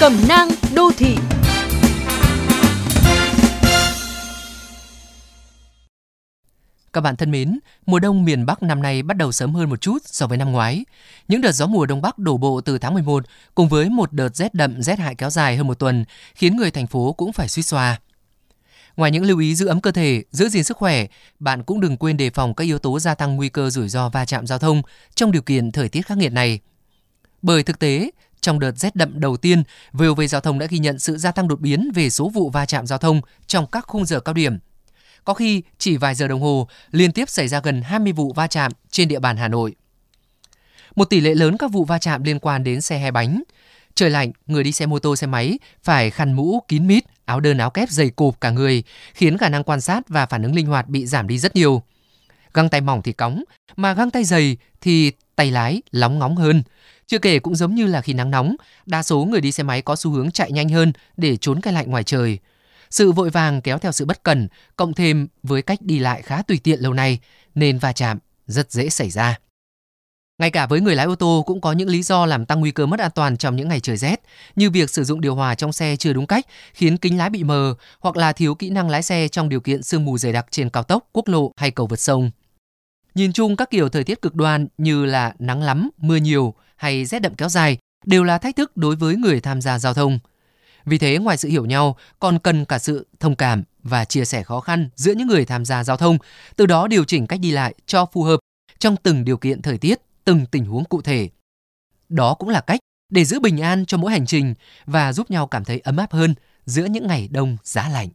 Cẩm nang đô thị Các bạn thân mến, mùa đông miền Bắc năm nay bắt đầu sớm hơn một chút so với năm ngoái. Những đợt gió mùa đông bắc đổ bộ từ tháng 11 cùng với một đợt rét đậm rét hại kéo dài hơn một tuần khiến người thành phố cũng phải suy xoa. Ngoài những lưu ý giữ ấm cơ thể, giữ gìn sức khỏe, bạn cũng đừng quên đề phòng các yếu tố gia tăng nguy cơ rủi ro va chạm giao thông trong điều kiện thời tiết khắc nghiệt này. Bởi thực tế, trong đợt rét đậm đầu tiên, VOV Giao thông đã ghi nhận sự gia tăng đột biến về số vụ va chạm giao thông trong các khung giờ cao điểm. Có khi chỉ vài giờ đồng hồ liên tiếp xảy ra gần 20 vụ va chạm trên địa bàn Hà Nội. Một tỷ lệ lớn các vụ va chạm liên quan đến xe hai bánh. Trời lạnh, người đi xe mô tô xe máy phải khăn mũ kín mít, áo đơn áo kép dày cộp cả người, khiến khả năng quan sát và phản ứng linh hoạt bị giảm đi rất nhiều. Găng tay mỏng thì cóng, mà găng tay dày thì tay lái lóng ngóng hơn. Chưa kể cũng giống như là khi nắng nóng, đa số người đi xe máy có xu hướng chạy nhanh hơn để trốn cái lạnh ngoài trời. Sự vội vàng kéo theo sự bất cần, cộng thêm với cách đi lại khá tùy tiện lâu nay, nên va chạm rất dễ xảy ra. Ngay cả với người lái ô tô cũng có những lý do làm tăng nguy cơ mất an toàn trong những ngày trời rét, như việc sử dụng điều hòa trong xe chưa đúng cách khiến kính lái bị mờ hoặc là thiếu kỹ năng lái xe trong điều kiện sương mù dày đặc trên cao tốc, quốc lộ hay cầu vượt sông. Nhìn chung các kiểu thời tiết cực đoan như là nắng lắm, mưa nhiều hay rét đậm kéo dài đều là thách thức đối với người tham gia giao thông. Vì thế ngoài sự hiểu nhau còn cần cả sự thông cảm và chia sẻ khó khăn giữa những người tham gia giao thông, từ đó điều chỉnh cách đi lại cho phù hợp trong từng điều kiện thời tiết, từng tình huống cụ thể. Đó cũng là cách để giữ bình an cho mỗi hành trình và giúp nhau cảm thấy ấm áp hơn giữa những ngày đông giá lạnh.